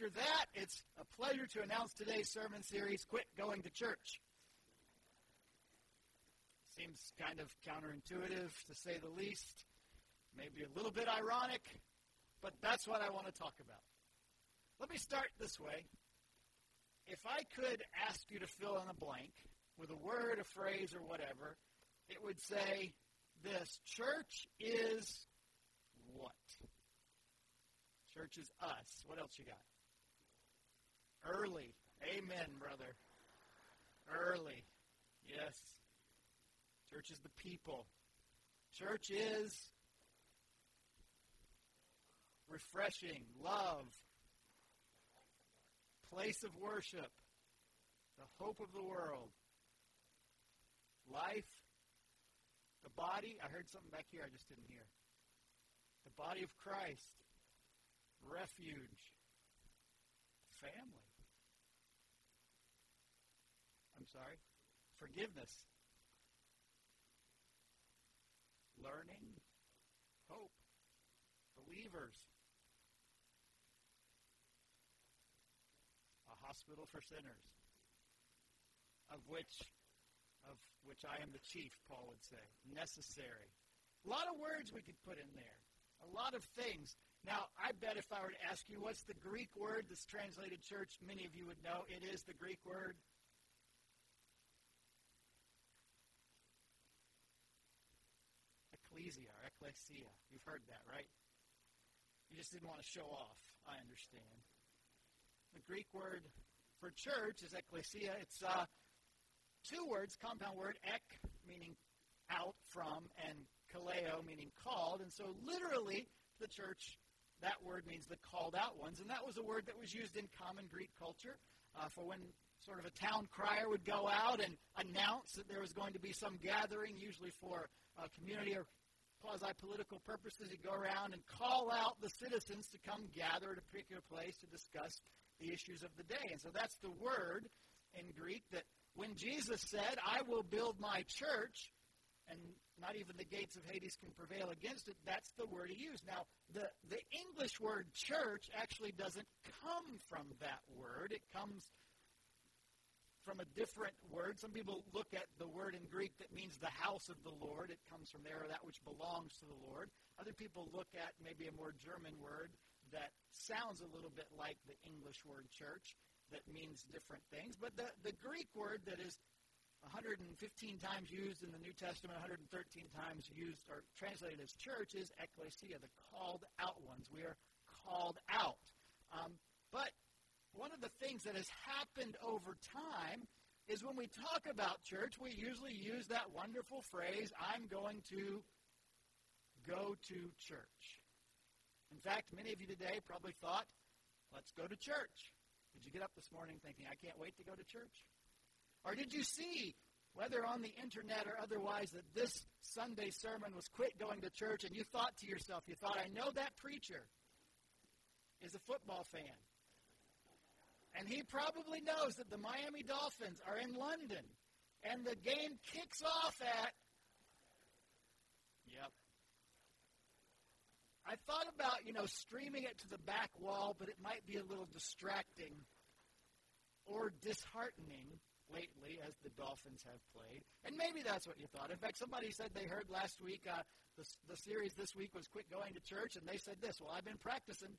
after that, it's a pleasure to announce today's sermon series, Quit Going to Church. Seems kind of counterintuitive, to say the least. Maybe a little bit ironic, but that's what I want to talk about. Let me start this way. If I could ask you to fill in a blank with a word, a phrase, or whatever, it would say this Church is what? Church is us. What else you got? Early. Amen, brother. Early. Yes. Church is the people. Church is refreshing, love, place of worship, the hope of the world, life, the body. I heard something back here I just didn't hear. The body of Christ, refuge, family. I'm sorry, forgiveness, learning, hope, believers, a hospital for sinners, of which of which I am the chief, Paul would say. Necessary. A lot of words we could put in there. A lot of things. Now, I bet if I were to ask you what's the Greek word that's translated church, many of you would know it is the Greek word. Ecclesia or ecclesia. You've heard that, right? You just didn't want to show off. I understand. The Greek word for church is ecclesia. It's uh, two words, compound word, ek, meaning out from, and kaleo, meaning called. And so literally, the church, that word means the called out ones. And that was a word that was used in common Greek culture uh, for when sort of a town crier would go out and announce that there was going to be some gathering, usually for a community or quasi-political purposes. He'd go around and call out the citizens to come gather at a particular place to discuss the issues of the day. And so that's the word in Greek that when Jesus said, I will build my church, and not even the gates of Hades can prevail against it, that's the word he used. Now, the, the English word church actually doesn't come from that word. It comes from a different word. Some people look at the word in Greek that means the house of the Lord. It comes from there, that which belongs to the Lord. Other people look at maybe a more German word that sounds a little bit like the English word church that means different things. But the, the Greek word that is 115 times used in the New Testament, 113 times used or translated as church is ecclesia, the called out ones. We are called out. Um, but one of the things that has happened over time is when we talk about church, we usually use that wonderful phrase, I'm going to go to church. In fact, many of you today probably thought, let's go to church. Did you get up this morning thinking, I can't wait to go to church? Or did you see, whether on the internet or otherwise, that this Sunday sermon was quit going to church and you thought to yourself, you thought, I know that preacher is a football fan. And he probably knows that the Miami Dolphins are in London and the game kicks off at. Yep. I thought about, you know, streaming it to the back wall, but it might be a little distracting or disheartening lately as the Dolphins have played. And maybe that's what you thought. In fact, somebody said they heard last week uh, the, the series this week was Quit Going to Church, and they said this Well, I've been practicing.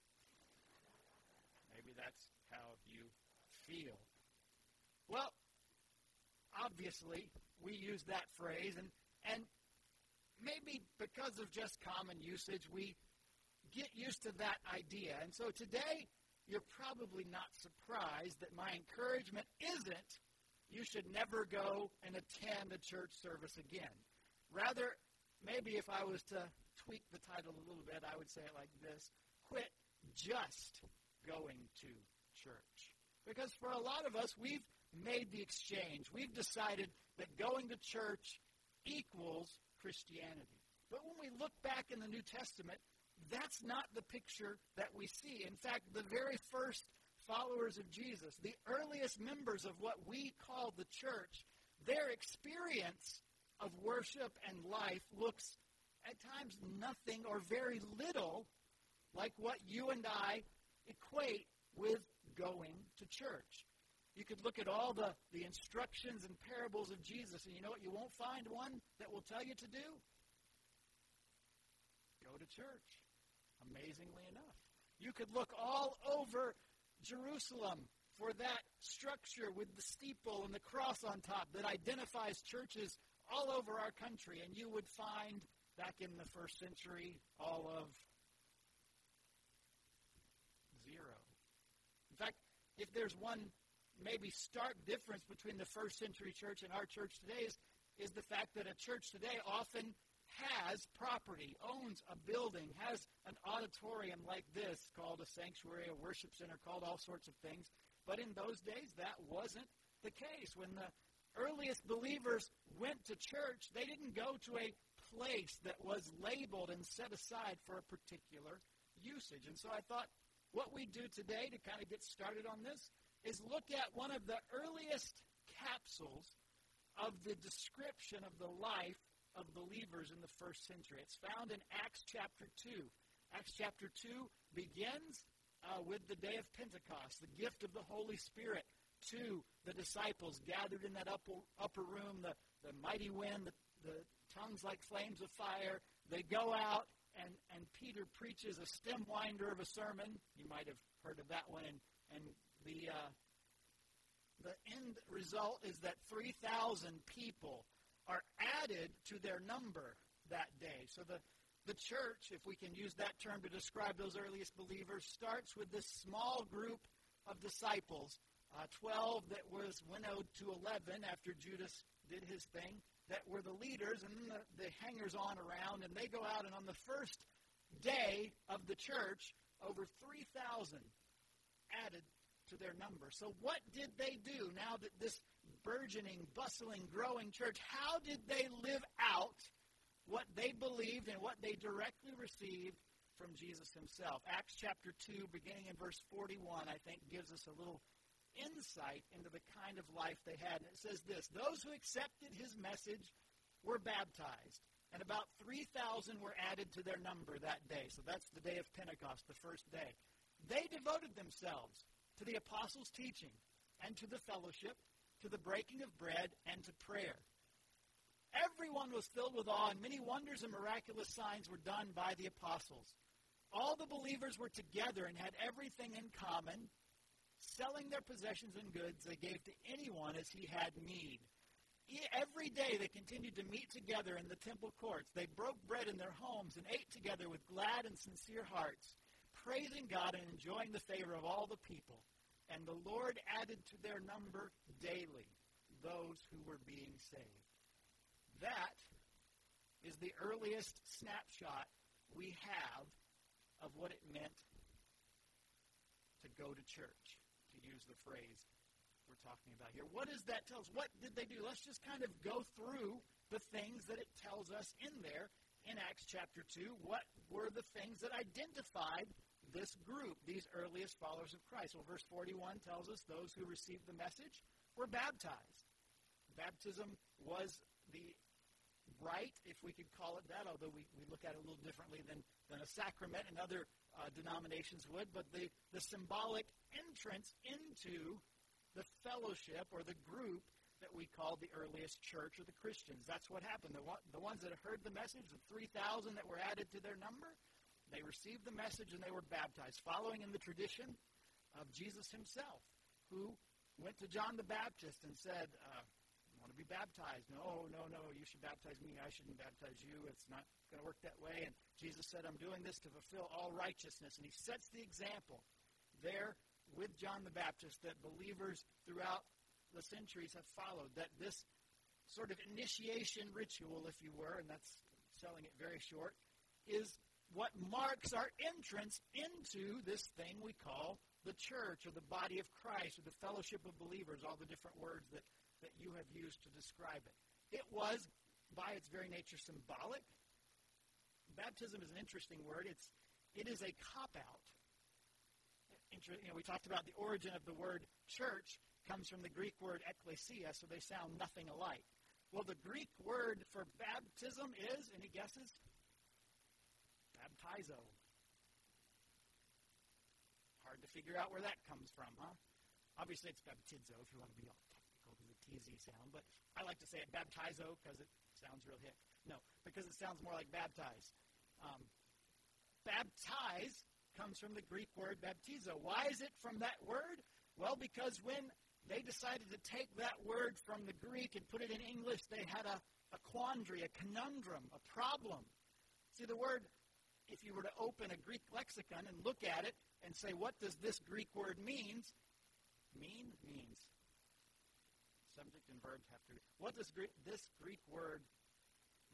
Maybe that's feel. Well, obviously, we use that phrase, and, and maybe because of just common usage, we get used to that idea. And so today, you're probably not surprised that my encouragement isn't you should never go and attend a church service again. Rather, maybe if I was to tweak the title a little bit, I would say it like this Quit just going to church. Because for a lot of us, we've made the exchange. We've decided that going to church equals Christianity. But when we look back in the New Testament, that's not the picture that we see. In fact, the very first followers of Jesus, the earliest members of what we call the church, their experience of worship and life looks at times nothing or very little like what you and I equate with going to church. You could look at all the, the instructions and parables of Jesus, and you know what? You won't find one that will tell you to do? Go to church, amazingly enough. You could look all over Jerusalem for that structure with the steeple and the cross on top that identifies churches all over our country, and you would find back in the first century all of zero. In fact, if there's one maybe stark difference between the first century church and our church today is, is the fact that a church today often has property, owns a building, has an auditorium like this called a sanctuary, a worship center, called all sorts of things. But in those days, that wasn't the case. When the earliest believers went to church, they didn't go to a place that was labeled and set aside for a particular usage. And so I thought what we do today to kind of get started on this is look at one of the earliest capsules of the description of the life of believers in the first century. It's found in Acts chapter 2. Acts chapter 2 begins uh, with the day of Pentecost, the gift of the Holy Spirit to the disciples gathered in that upper, upper room, the, the mighty wind, the, the tongues like flames of fire. They go out, and, and Peter preaches a stem winder of a sermon. You might have heard of that one, and, and the uh, the end result is that 3,000 people are added to their number that day. So the the church, if we can use that term to describe those earliest believers, starts with this small group of disciples, uh, 12 that was winnowed to 11 after Judas did his thing, that were the leaders, and the, the hangers on around, and they go out, and on the first day of the church, over 3,000 added to their number. So, what did they do now that this burgeoning, bustling, growing church, how did they live out what they believed and what they directly received from Jesus himself? Acts chapter 2, beginning in verse 41, I think gives us a little insight into the kind of life they had. And it says this Those who accepted his message were baptized. And about 3,000 were added to their number that day. So that's the day of Pentecost, the first day. They devoted themselves to the apostles' teaching, and to the fellowship, to the breaking of bread, and to prayer. Everyone was filled with awe, and many wonders and miraculous signs were done by the apostles. All the believers were together and had everything in common. Selling their possessions and goods, they gave to anyone as he had need. Every day they continued to meet together in the temple courts. They broke bread in their homes and ate together with glad and sincere hearts, praising God and enjoying the favor of all the people. And the Lord added to their number daily those who were being saved. That is the earliest snapshot we have of what it meant to go to church, use the phrase we're talking about here. What does that tell us? What did they do? Let's just kind of go through the things that it tells us in there in Acts chapter 2. What were the things that identified this group, these earliest followers of Christ. Well, verse 41 tells us those who received the message were baptized. Baptism was the rite, if we could call it that, although we, we look at it a little differently than, than a sacrament and other uh, denominations would, but the, the symbolic entrance into the fellowship or the group that we call the earliest church or the Christians. That's what happened. The, the ones that heard the message, the 3,000 that were added to their number, they received the message and they were baptized, following in the tradition of Jesus himself, who went to John the Baptist and said, uh, be baptized. No, no, no, you should baptize me. I shouldn't baptize you. It's not going to work that way. And Jesus said, I'm doing this to fulfill all righteousness. And he sets the example there with John the Baptist that believers throughout the centuries have followed, that this sort of initiation ritual, if you were, and that's selling it very short, is what marks our entrance into this thing we call the church or the body of Christ or the fellowship of believers, all the different words that, that you have used to describe it. It was, by its very nature, symbolic. Baptism is an interesting word. It's, it is a cop-out. You know, we talked about the origin of the word church comes from the Greek word ekklesia, so they sound nothing alike. Well, the Greek word for baptism is, any guesses? baptizo. Hard to figure out where that comes from, huh? Obviously, it's baptizo if you want to be all TZ sound, but I like to say it baptizo because it sounds real hick. No, because it sounds more like baptize. Um, baptize comes from the Greek word baptizo. Why is it from that word? Well, because when they decided to take that word from the Greek and put it in English, they had a, a quandary, a conundrum, a problem. See, the word, if you were to open a Greek lexicon and look at it and say, what does this Greek word means? Mean means. Subject and verb have to. What does this Greek word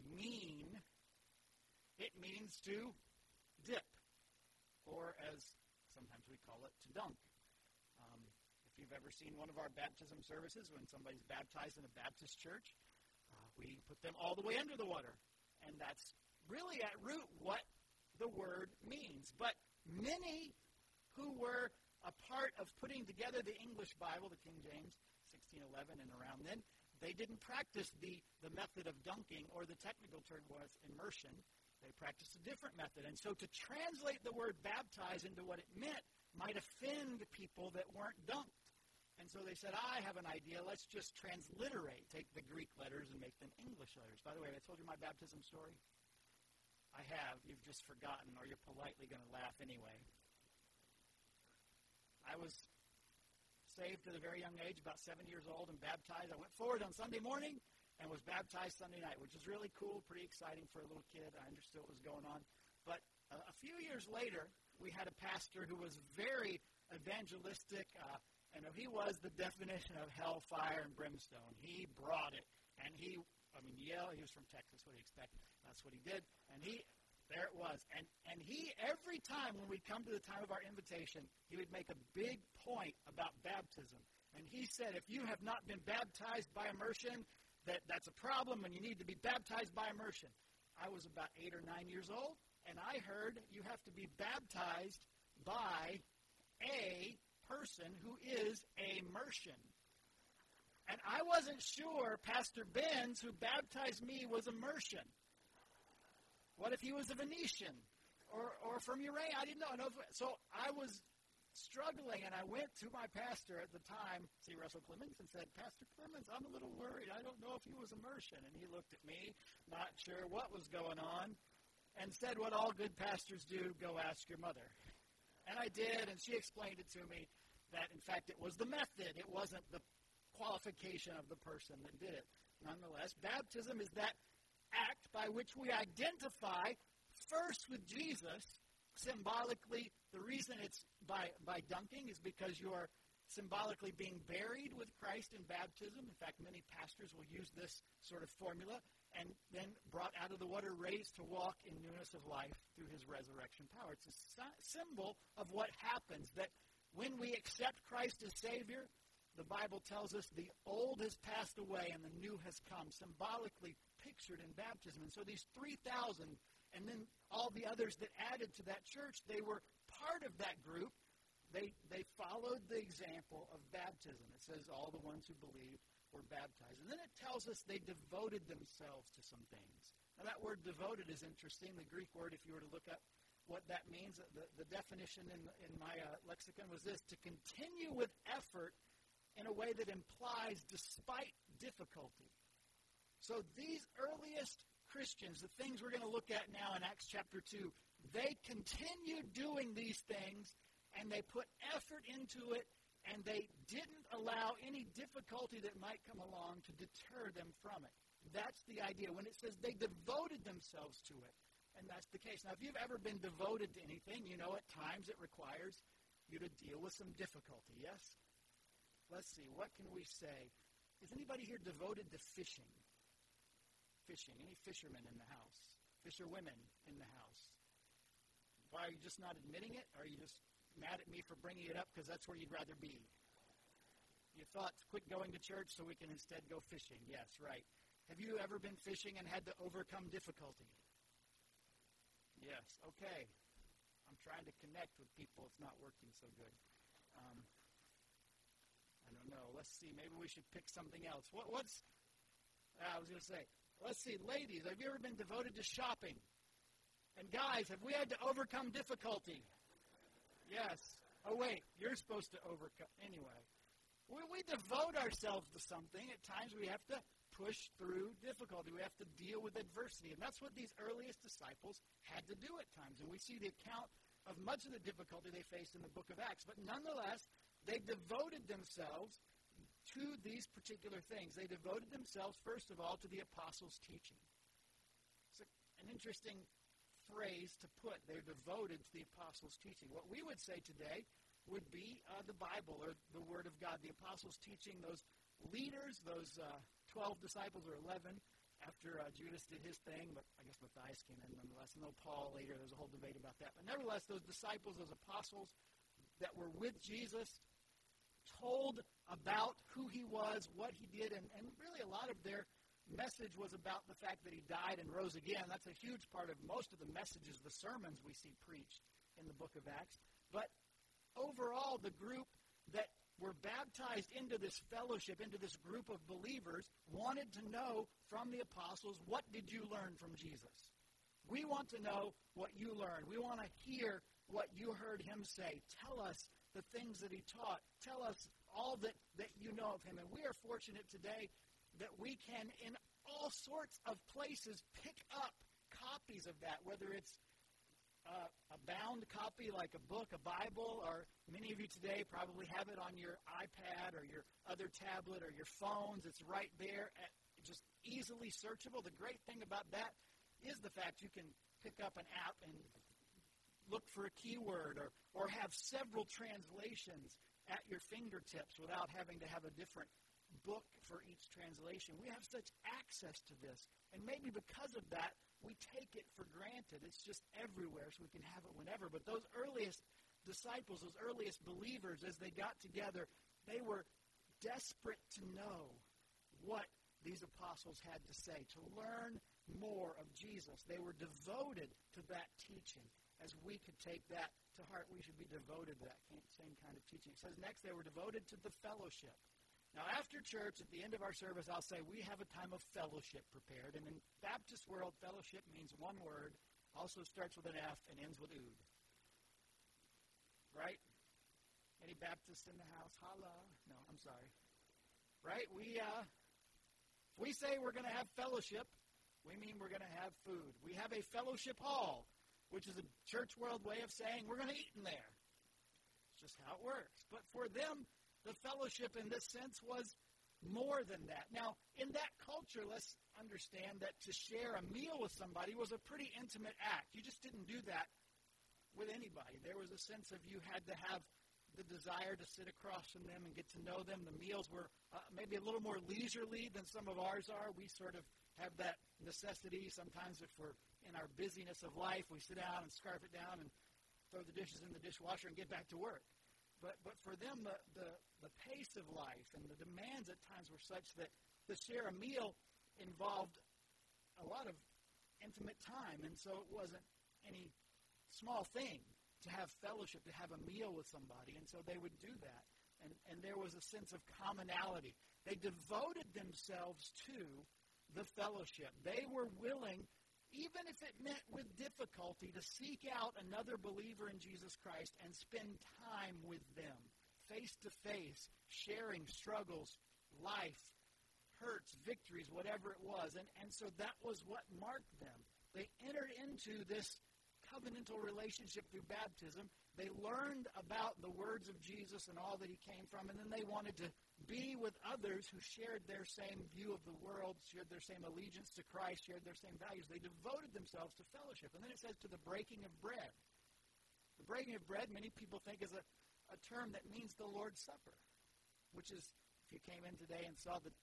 mean? It means to dip, or as sometimes we call it, to dunk. Um, if you've ever seen one of our baptism services, when somebody's baptized in a Baptist church, uh, we put them all the way under the water. And that's really at root what the word means. But many who were a part of putting together the English Bible, the King James, 1611 and around then, they didn't practice the, the method of dunking, or the technical term was immersion. They practiced a different method. And so to translate the word baptize into what it meant might offend people that weren't dunked. And so they said, I have an idea. Let's just transliterate, take the Greek letters and make them English letters. By the way, I told you my baptism story? I have. You've just forgotten, or you're politely going to laugh anyway. I was saved at a very young age, about seven years old, and baptized. I went forward on Sunday morning and was baptized Sunday night, which is really cool, pretty exciting for a little kid. I understood what was going on. But uh, a few years later, we had a pastor who was very evangelistic, uh, and he was the definition of hellfire and brimstone. He brought it, and he, I mean, yell. He was from Texas. What do you expect? That's what he did, and he. There it was. And, and he, every time when we'd come to the time of our invitation, he would make a big point about baptism. And he said, if you have not been baptized by immersion, that that's a problem and you need to be baptized by immersion. I was about eight or nine years old, and I heard you have to be baptized by a person who is a immersion. And I wasn't sure Pastor Benz, who baptized me, was immersion. What if he was a Venetian or, or from Urania? I didn't know. So I was struggling, and I went to my pastor at the time, C. Russell Clemens, and said, Pastor Clemens, I'm a little worried. I don't know if he was immersion. And he looked at me, not sure what was going on, and said what all good pastors do, go ask your mother. And I did, and she explained it to me that, in fact, it was the method. It wasn't the qualification of the person that did it. Nonetheless, baptism is that act by which we identify first with Jesus symbolically, the reason it's by, by dunking is because you are symbolically being buried with Christ in baptism. In fact, many pastors will use this sort of formula and then brought out of the water, raised to walk in newness of life through his resurrection power. It's a symbol of what happens that when we accept Christ as Savior, the Bible tells us the old has passed away and the new has come, symbolically pictured in baptism. And so these 3,000 and then all the others that added to that church, they were part of that group. They, they followed the example of baptism. It says all the ones who believed were baptized. And then it tells us they devoted themselves to some things. Now, that word devoted is interesting. The Greek word, if you were to look up what that means, the, the definition in, in my uh, lexicon was this to continue with effort in a way that implies despite difficulty. So these earliest Christians, the things we're going to look at now in Acts chapter 2, they continued doing these things and they put effort into it and they didn't allow any difficulty that might come along to deter them from it. That's the idea. When it says they devoted themselves to it, and that's the case. Now, if you've ever been devoted to anything, you know at times it requires you to deal with some difficulty, yes? Let's see, what can we say? Is anybody here devoted to fishing? fishing? Any fishermen in the house? Fisherwomen in the house? Why are you just not admitting it? Are you just mad at me for bringing it up because that's where you'd rather be? You thought quit going to church so we can instead go fishing. Yes, right. Have you ever been fishing and had to overcome difficulty? Yes, okay. I'm trying to connect with people. It's not working so good. Um, I don't know. Let's see. Maybe we should pick something else. What, what's ah, I was going to say, Let's see, ladies, have you ever been devoted to shopping? And guys, have we had to overcome difficulty? Yes. Oh, wait, you're supposed to overcome. Anyway, we, we devote ourselves to something. At times we have to push through difficulty. We have to deal with adversity. And that's what these earliest disciples had to do at times. And we see the account of much of the difficulty they faced in the book of Acts. But nonetheless, they devoted themselves to these particular things. They devoted themselves, first of all, to the apostles' teaching. It's a, an interesting phrase to put. They're devoted to the apostles' teaching. What we would say today would be uh, the Bible or the Word of God. The apostles' teaching, those leaders, those uh, 12 disciples or 11 after uh, Judas did his thing, but I guess Matthias came in nonetheless. And no Paul later. There's a whole debate about that. But nevertheless, those disciples, those apostles that were with Jesus, told about who he was, what he did, and, and really a lot of their message was about the fact that he died and rose again. That's a huge part of most of the messages, the sermons we see preached in the book of Acts. But overall, the group that were baptized into this fellowship, into this group of believers, wanted to know from the apostles, what did you learn from Jesus? We want to know what you learned. We want to hear what you heard him say. Tell us the things that he taught. Tell us all that, that you know of him. And we are fortunate today that we can, in all sorts of places, pick up copies of that, whether it's uh, a bound copy like a book, a Bible, or many of you today probably have it on your iPad or your other tablet or your phones. It's right there, at, just easily searchable. The great thing about that is the fact you can pick up an app and look for a keyword or, or have several translations at your fingertips without having to have a different book for each translation. We have such access to this. And maybe because of that, we take it for granted. It's just everywhere, so we can have it whenever. But those earliest disciples, those earliest believers, as they got together, they were desperate to know what these apostles had to say, to learn more of Jesus. They were devoted to that teaching. As we could take that to heart, we should be devoted to that same kind of teaching. It says next, they were devoted to the fellowship. Now, after church, at the end of our service, I'll say we have a time of fellowship prepared. And in Baptist world, fellowship means one word, also starts with an F and ends with ood. Right? Any Baptists in the house? Holla. No, I'm sorry. Right? We uh, we say we're going to have fellowship. We mean we're going to have food. We have a fellowship hall, which is a church world way of saying we're going to eat in there. It's just how it works. But for them, the fellowship in this sense was more than that. Now, in that culture, let's understand that to share a meal with somebody was a pretty intimate act. You just didn't do that with anybody. There was a sense of you had to have the desire to sit across from them and get to know them. The meals were uh, maybe a little more leisurely than some of ours are. We sort of have that necessity. Sometimes, if we're in our busyness of life, we sit down and scarf it down and throw the dishes in the dishwasher and get back to work. But, but for them, the, the, the pace of life and the demands at times were such that to share a meal involved a lot of intimate time. And so it wasn't any small thing to have fellowship, to have a meal with somebody. And so they would do that. And, and there was a sense of commonality. They devoted themselves to the fellowship. They were willing even if it meant with difficulty, to seek out another believer in Jesus Christ and spend time with them, face to face, sharing struggles, life, hurts, victories, whatever it was. And, and so that was what marked them. They entered into this covenantal relationship through baptism. They learned about the words of Jesus and all that he came from, and then they wanted to be with others who shared their same view of the world, shared their same allegiance to Christ, shared their same values. They devoted themselves to fellowship. And then it says to the breaking of bread. The breaking of bread, many people think, is a, a term that means the Lord's Supper, which is, if you came in today and saw the,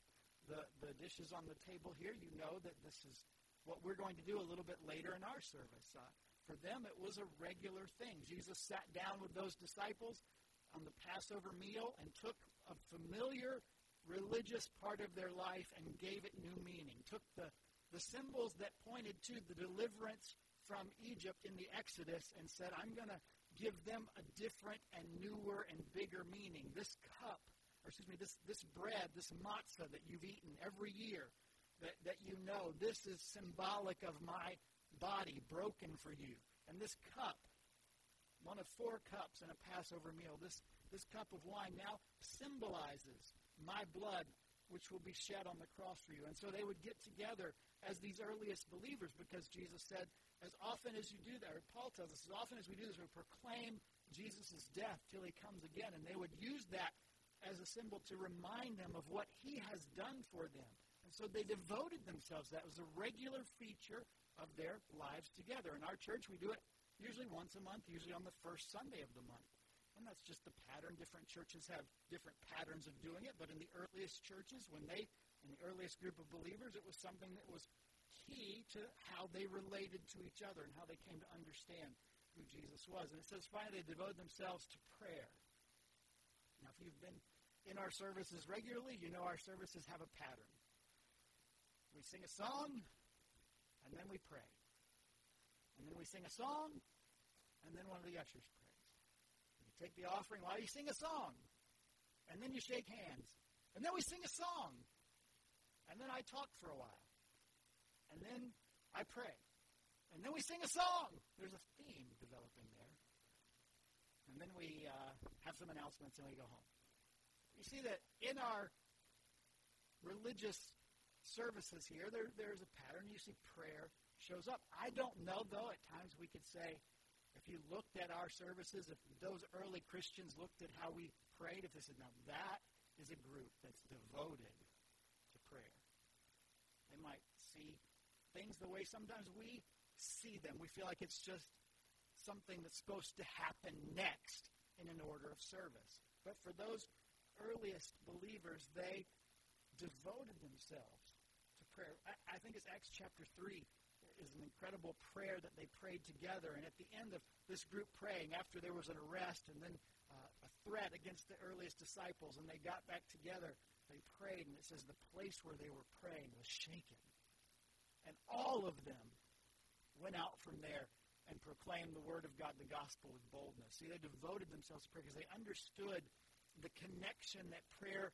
the, the dishes on the table here, you know that this is what we're going to do a little bit later in our service. Uh, for them, it was a regular thing. Jesus sat down with those disciples on the Passover meal and took a familiar religious part of their life and gave it new meaning. Took the, the symbols that pointed to the deliverance from Egypt in the Exodus and said, I'm going to give them a different and newer and bigger meaning. This cup, or excuse me, this, this bread, this matzah that you've eaten every year, that, that you know, this is symbolic of my body broken for you. And this cup, one of four cups in a Passover meal. This, this cup of wine now symbolizes my blood, which will be shed on the cross for you. And so they would get together as these earliest believers because Jesus said, as often as you do that, or Paul tells us, as often as we do this, we proclaim Jesus' death till he comes again. And they would use that as a symbol to remind them of what he has done for them. And so they devoted themselves. That was a regular feature of their lives together. In our church, we do it usually once a month, usually on the first Sunday of the month. And that's just the pattern. Different churches have different patterns of doing it. But in the earliest churches, when they, in the earliest group of believers, it was something that was key to how they related to each other and how they came to understand who Jesus was. And it says, finally, they devoted themselves to prayer. Now, if you've been in our services regularly, you know our services have a pattern. We sing a song, and then we pray. And then we sing a song, and then one of the ushers prays. Take the offering while you sing a song, and then you shake hands. And then we sing a song, and then I talk for a while and then I pray. And then we sing a song. There's a theme developing there. And then we uh, have some announcements and we go home. You see that in our religious services here, there, there's a pattern. You see prayer shows up. I don't know, though, at times we could say, if you looked at our services, if those early Christians looked at how we prayed, if they said, now that is a group that's devoted to prayer, they might see things the way sometimes we see them. We feel like it's just something that's supposed to happen next in an order of service. But for those earliest believers, they devoted themselves to prayer. I, I think it's Acts chapter 3 is an incredible prayer that they prayed together. And at the end of this group praying, after there was an arrest and then uh, a threat against the earliest disciples, and they got back together, they prayed, and it says the place where they were praying was shaken. And all of them went out from there and proclaimed the word of God, the gospel, with boldness. See, they devoted themselves to prayer because they understood the connection that prayer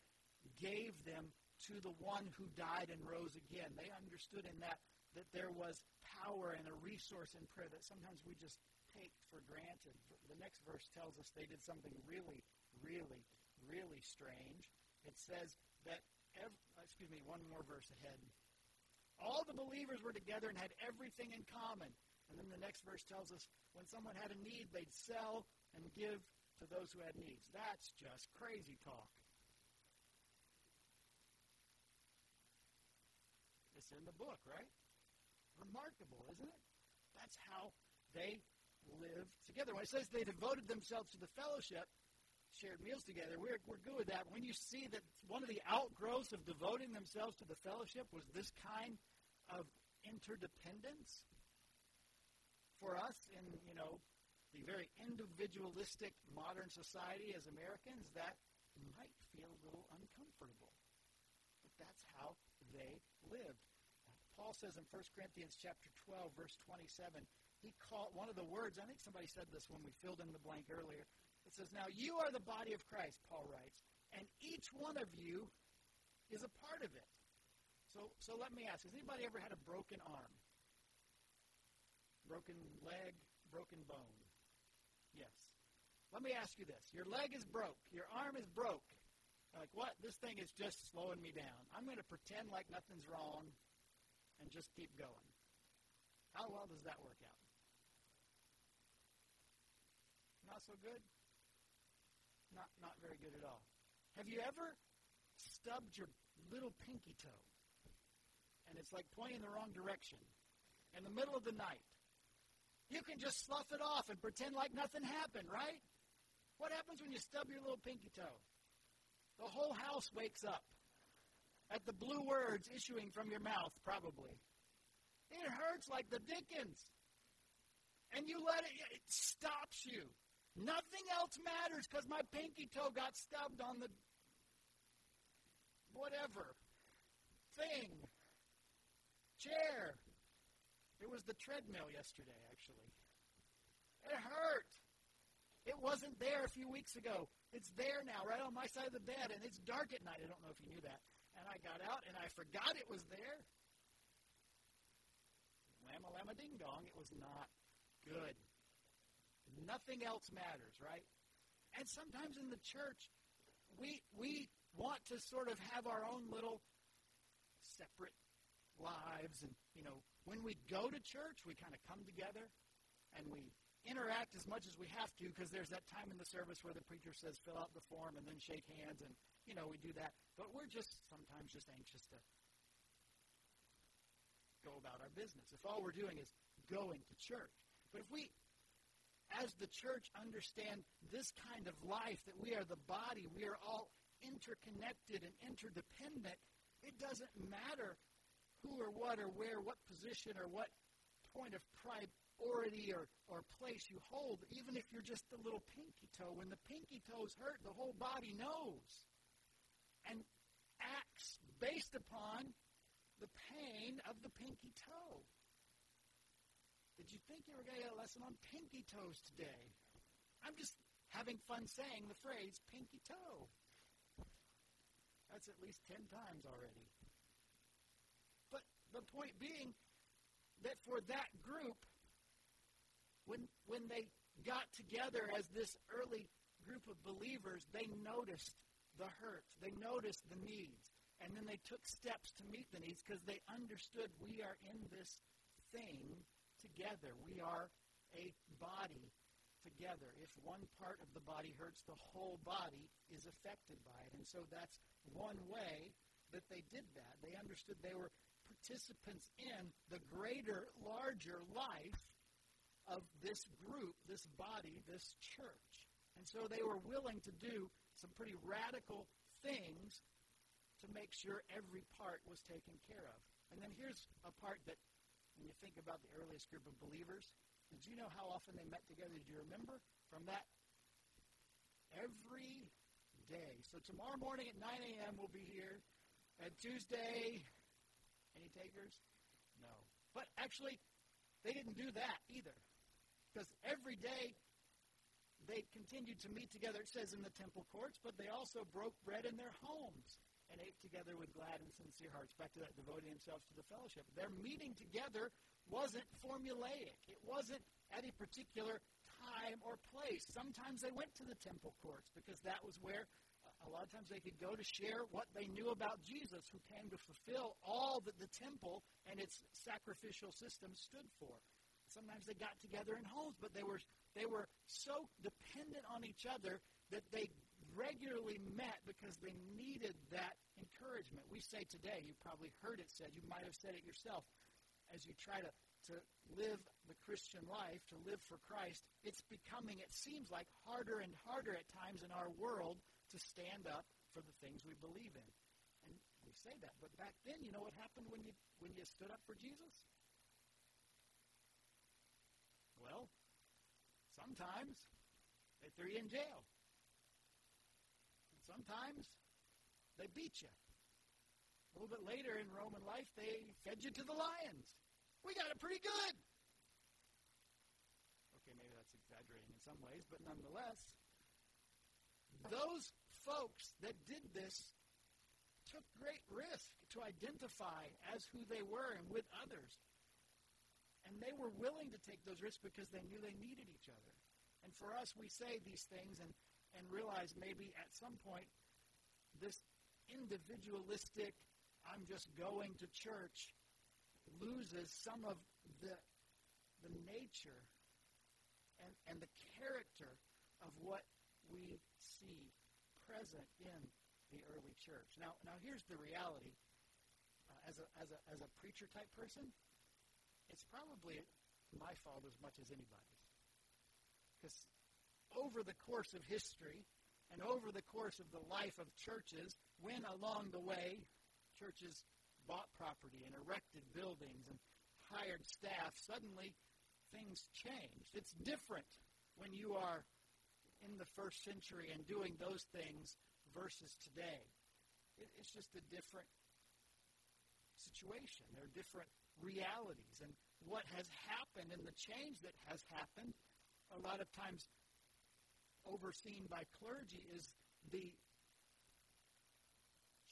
gave them to the one who died and rose again. They understood in that that there was power and a resource in prayer that sometimes we just take for granted. The next verse tells us they did something really, really, really strange. It says that, every, excuse me, one more verse ahead. All the believers were together and had everything in common. And then the next verse tells us when someone had a need, they'd sell and give to those who had needs. That's just crazy talk. It's in the book, right? Remarkable, isn't it? That's how they lived together. When it says they devoted themselves to the fellowship, shared meals together, we're, we're good with that. When you see that one of the outgrowths of devoting themselves to the fellowship was this kind of interdependence for us in, you know, the very individualistic modern society as Americans, that might feel a little uncomfortable. But that's how they lived. Paul says in 1 Corinthians chapter 12, verse 27, he called one of the words, I think somebody said this when we filled in the blank earlier. It says, Now you are the body of Christ, Paul writes, and each one of you is a part of it. So, so let me ask, has anybody ever had a broken arm? Broken leg, broken bone? Yes. Let me ask you this. Your leg is broke. Your arm is broke. Like, what? This thing is just slowing me down. I'm going to pretend like nothing's wrong and just keep going. How well does that work out? Not so good? Not, not very good at all. Have you ever stubbed your little pinky toe? and it's like pointing the wrong direction in the middle of the night. You can just slough it off and pretend like nothing happened, right? What happens when you stub your little pinky toe? The whole house wakes up at the blue words issuing from your mouth, probably. It hurts like the dickens. And you let it, it stops you. Nothing else matters because my pinky toe got stubbed on the whatever thing chair. It was the treadmill yesterday, actually. It hurt. It wasn't there a few weeks ago. It's there now, right on my side of the bed, and it's dark at night. I don't know if you knew that. And I got out, and I forgot it was there. Lama lama ding dong, it was not good. Nothing else matters, right? And sometimes in the church, we we want to sort of have our own little separate lives and you know when we go to church we kind of come together and we interact as much as we have to because there's that time in the service where the preacher says fill out the form and then shake hands and you know we do that. But we're just sometimes just anxious to go about our business. If all we're doing is going to church. But if we as the church understand this kind of life that we are the body we are all interconnected and interdependent it doesn't matter who or what or where, what position or what point of priority or, or place you hold, even if you're just the little pinky toe. When the pinky toes hurt, the whole body knows and acts based upon the pain of the pinky toe. Did you think you were going to get a lesson on pinky toes today? I'm just having fun saying the phrase pinky toe. That's at least 10 times already. But the point being that for that group, when, when they got together as this early group of believers, they noticed the hurt, they noticed the needs, and then they took steps to meet the needs because they understood we are in this thing together. We are a body together. If one part of the body hurts, the whole body is affected by it. And so that's one way that they did that. They understood they were participants in the greater, larger life of this group, this body, this church. And so they were willing to do some pretty radical things to make sure every part was taken care of. And then here's a part that, when you think about the earliest group of believers, did you know how often they met together? Did you remember from that? Every day. So tomorrow morning at 9 a.m. we'll be here. And Tuesday, any takers? No. But actually, they didn't do that either. Because every day they continued to meet together, it says in the temple courts, but they also broke bread in their homes and ate together with glad and sincere hearts. Back to that, devoting themselves to the fellowship. Their meeting together wasn't formulaic. It wasn't at a particular time or place. Sometimes they went to the temple courts because that was where uh, a lot of times they could go to share what they knew about Jesus, who came to fulfill all that the temple and its sacrificial system stood for. Sometimes they got together in homes, but they were they were so dependent on each other that they regularly met because they needed that encouragement. We say today, you probably heard it said, you might have said it yourself, as you try to, to live the Christian life, to live for Christ, it's becoming, it seems like, harder and harder at times in our world to stand up for the things we believe in. And we say that, but back then, you know what happened when you when you stood up for Jesus? Well, sometimes they threw you in jail. Sometimes they beat you. A little bit later in Roman life, they fed you to the lions. We got it pretty good. Okay, maybe that's exaggerating in some ways, but nonetheless, those folks that did this took great risk to identify as who they were and with others. And they were willing to take those risks because they knew they needed each other. And for us, we say these things, and and realize maybe at some point this individualistic, I'm just going to church, loses some of the, the nature and, and the character of what we see present in the early church. Now, now here's the reality. Uh, as, a, as, a, as a preacher type person, it's probably my fault as much as anybody's. Because over the course of history and over the course of the life of churches, when along the way churches bought property and erected buildings and hired staff, suddenly things changed. It's different when you are in the first century and doing those things versus today. It's just a different situation. There are different realities. And what has happened and the change that has happened, a lot of times overseen by clergy is the,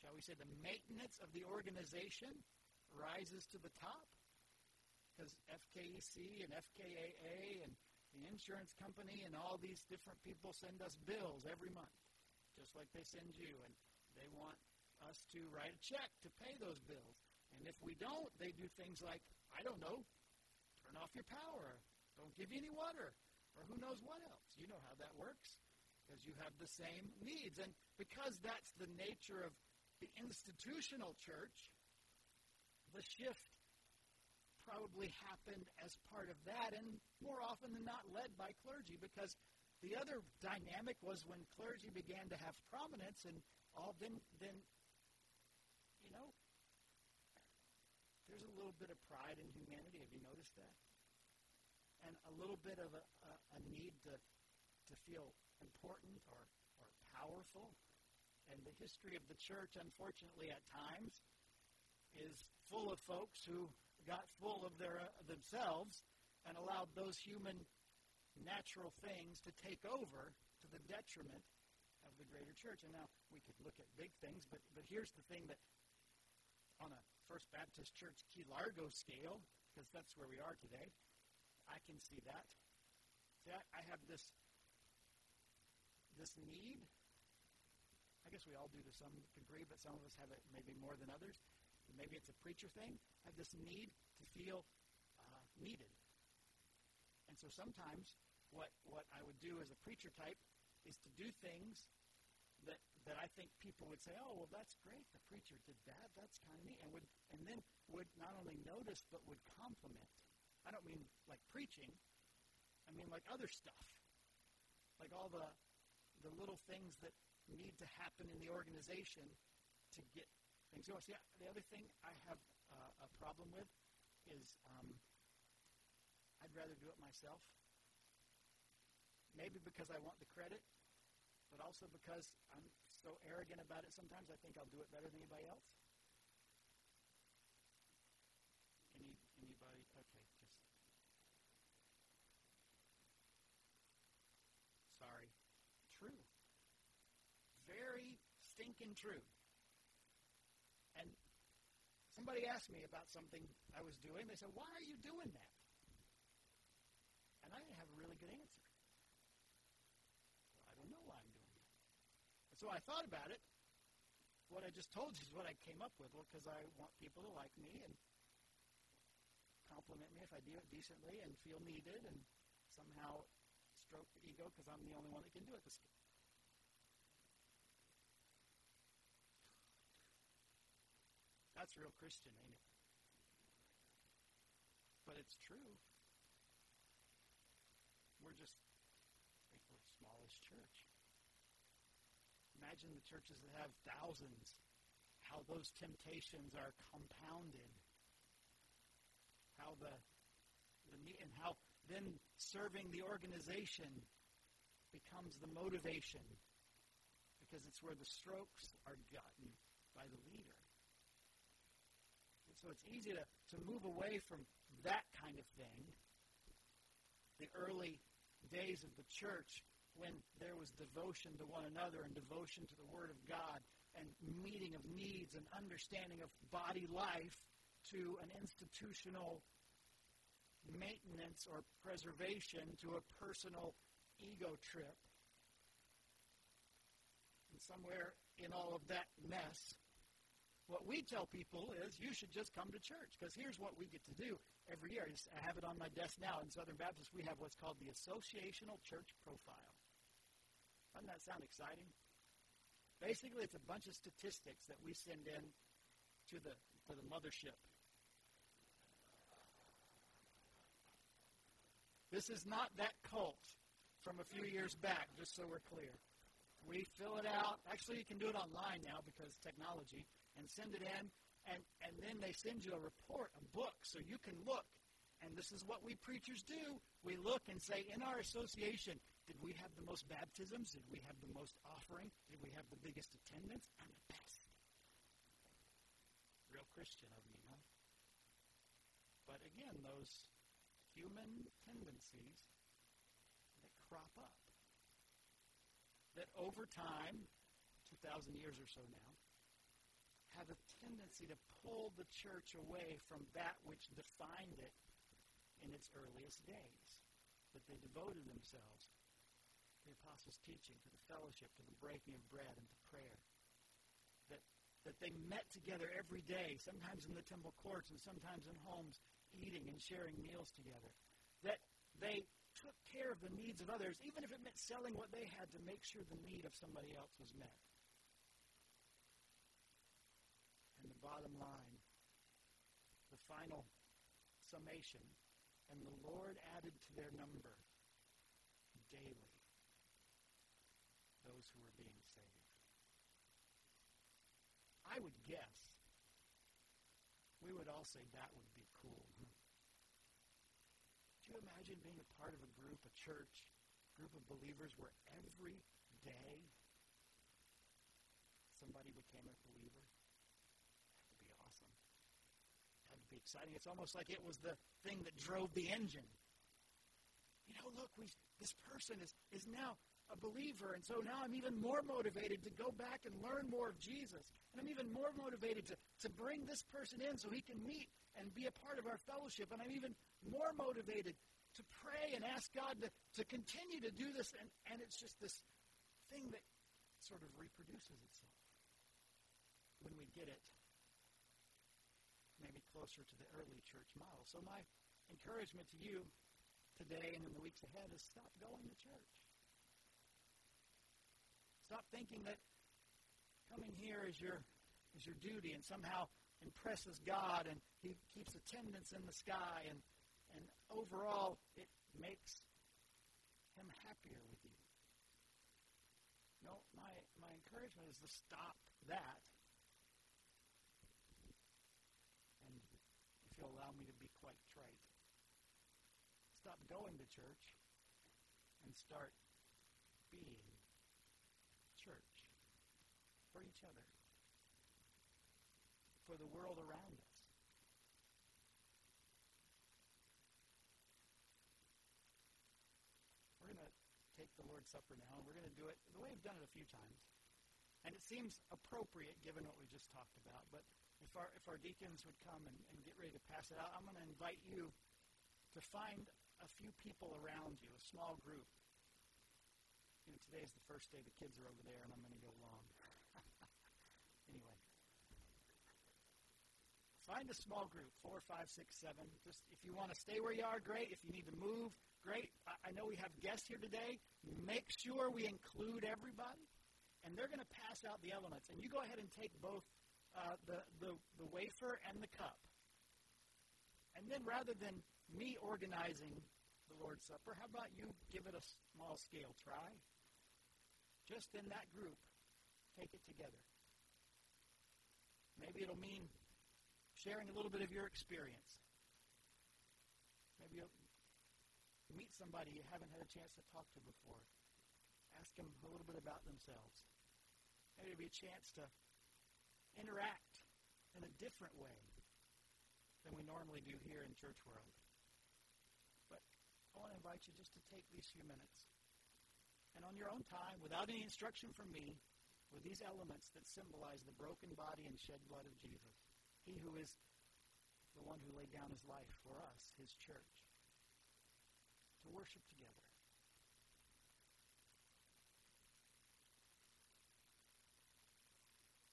shall we say, the maintenance of the organization rises to the top. Because FKEC and FKAA and the insurance company and all these different people send us bills every month, just like they send you, and they want us to write a check to pay those bills. And if we don't, they do things like, I don't know, turn off your power, don't give you any water, or who knows what else. You know how that works because you have the same needs. And because that's the nature of the institutional church, the shift probably happened as part of that, and more often than not led by clergy, because the other dynamic was when clergy began to have prominence, and all then then you know there's a little bit of pride in humanity. Have you noticed that? And a little bit of a, a, a need to to feel important or or powerful. And the history of the church, unfortunately, at times, is full of folks who got full of their uh, themselves and allowed those human natural things to take over to the detriment of the greater church. And now we could look at big things, but but here's the thing that on a First Baptist Church Key Largo scale, because that's where we are today, I can see that. See, I, I have this this need. I guess we all do to some degree, but some of us have it maybe more than others maybe it's a preacher thing, I have this need to feel uh, needed. And so sometimes what, what I would do as a preacher type is to do things think people would say, oh, well, that's great. The preacher did that. That's kind of neat. And, would, and then would not only notice, but would compliment. I don't mean like preaching. I mean like other stuff. Like all the, the little things that need to happen in the organization to get things going. See, the other thing I have uh, a problem with is um, I'd rather do it myself. Maybe because I want the credit, but also because I'm so arrogant about it sometimes I think I'll do it better than anybody else. Any, anybody? Okay, just. Sorry. True. Very stinking true. And somebody asked me about something I was doing. They said, Why are you doing that? And I didn't have a really good answer. Well, I don't know why I'm doing it. And so I thought about it. What I just told you is what I came up with. Well, because I want people to like me and compliment me if I do it decently and feel needed and somehow stroke the ego because I'm the only one that can do it this That's real Christian, ain't it? But it's true. We're just, we're the smallest church. Imagine the churches that have thousands, how those temptations are compounded. How the, the and how then serving the organization becomes the motivation because it's where the strokes are gotten by the leader. So it's easy to, to move away from that kind of thing. The early days of the church when there was devotion to one another and devotion to the Word of God and meeting of needs and understanding of body life to an institutional maintenance or preservation to a personal ego trip. And somewhere in all of that mess, what we tell people is you should just come to church because here's what we get to do every year. I have it on my desk now. In Southern Baptist, we have what's called the Associational Church Profile. Doesn't that sound exciting? Basically, it's a bunch of statistics that we send in to the, to the mothership. This is not that cult from a few years back, just so we're clear. We fill it out. Actually, you can do it online now because technology and send it in, and, and then they send you a report, a book, so you can look. And this is what we preachers do. We look and say, in our association, did we have the most baptisms? Did we have the most offering? Did we have the biggest attendance? I'm the best. Real Christian of me, huh? But again, those human tendencies that crop up, that over time, 2,000 years or so now, have a tendency to pull the church away from that which defined it in its earliest days. that they devoted themselves the apostles' teaching, to the fellowship, to the breaking of bread, and to prayer. That, that they met together every day, sometimes in the temple courts and sometimes in homes, eating and sharing meals together. That they took care of the needs of others, even if it meant selling what they had to make sure the need of somebody else was met. And the bottom line, the final summation, and the Lord added to their number daily those who were being saved. I would guess we would all say that would be cool. Do you imagine being a part of a group, a church, group of believers where every day somebody became a believer? That would be awesome. That would be exciting. It's almost like it was the thing that drove the engine. You know, look, we, this person is, is now a believer, and so now I'm even more motivated to go back and learn more of Jesus. And I'm even more motivated to, to bring this person in so he can meet and be a part of our fellowship. And I'm even more motivated to pray and ask God to, to continue to do this. And, and it's just this thing that sort of reproduces itself when we get it maybe closer to the early church model. So my encouragement to you today and in the weeks ahead is stop going to church. Stop thinking that coming here is your is your duty and somehow impresses God and he keeps attendance in the sky and and overall it makes him happier with you. No, my my encouragement is to stop that. And if you'll allow me to be quite trite, stop going to church and start being for each other, for the world around us. We're going to take the Lord's Supper now, and we're going to do it the way we've done it a few times. And it seems appropriate given what we just talked about. But if our, if our deacons would come and, and get ready to pass it out, I'm going to invite you to find a few people around you, a small group. You know, today is the first day the kids are over there, and I'm going to go long. Anyway. Find a small group, four, five, six, seven. Just if you want to stay where you are, great. If you need to move, great. I, know we have guests here today. Make sure we include everybody, and they're going to pass out the elements. And you go ahead and take both uh, the, the the wafer and the cup. And then rather than me organizing the Lord's Supper, how about you give it a small scale try? Just in that group, take it together. Maybe it'll mean sharing a little bit of your experience. Maybe you'll meet somebody you haven't had a chance to talk to before. Ask them a little bit about themselves. Maybe it'll be a chance to interact in a different way than we normally do here in church world. But I want to invite you just to take these few minutes. And on your own time, without any instruction from me, with these elements that symbolize the broken body and shed blood of Jesus. He who is the one who laid down his life for us, his church, to worship together.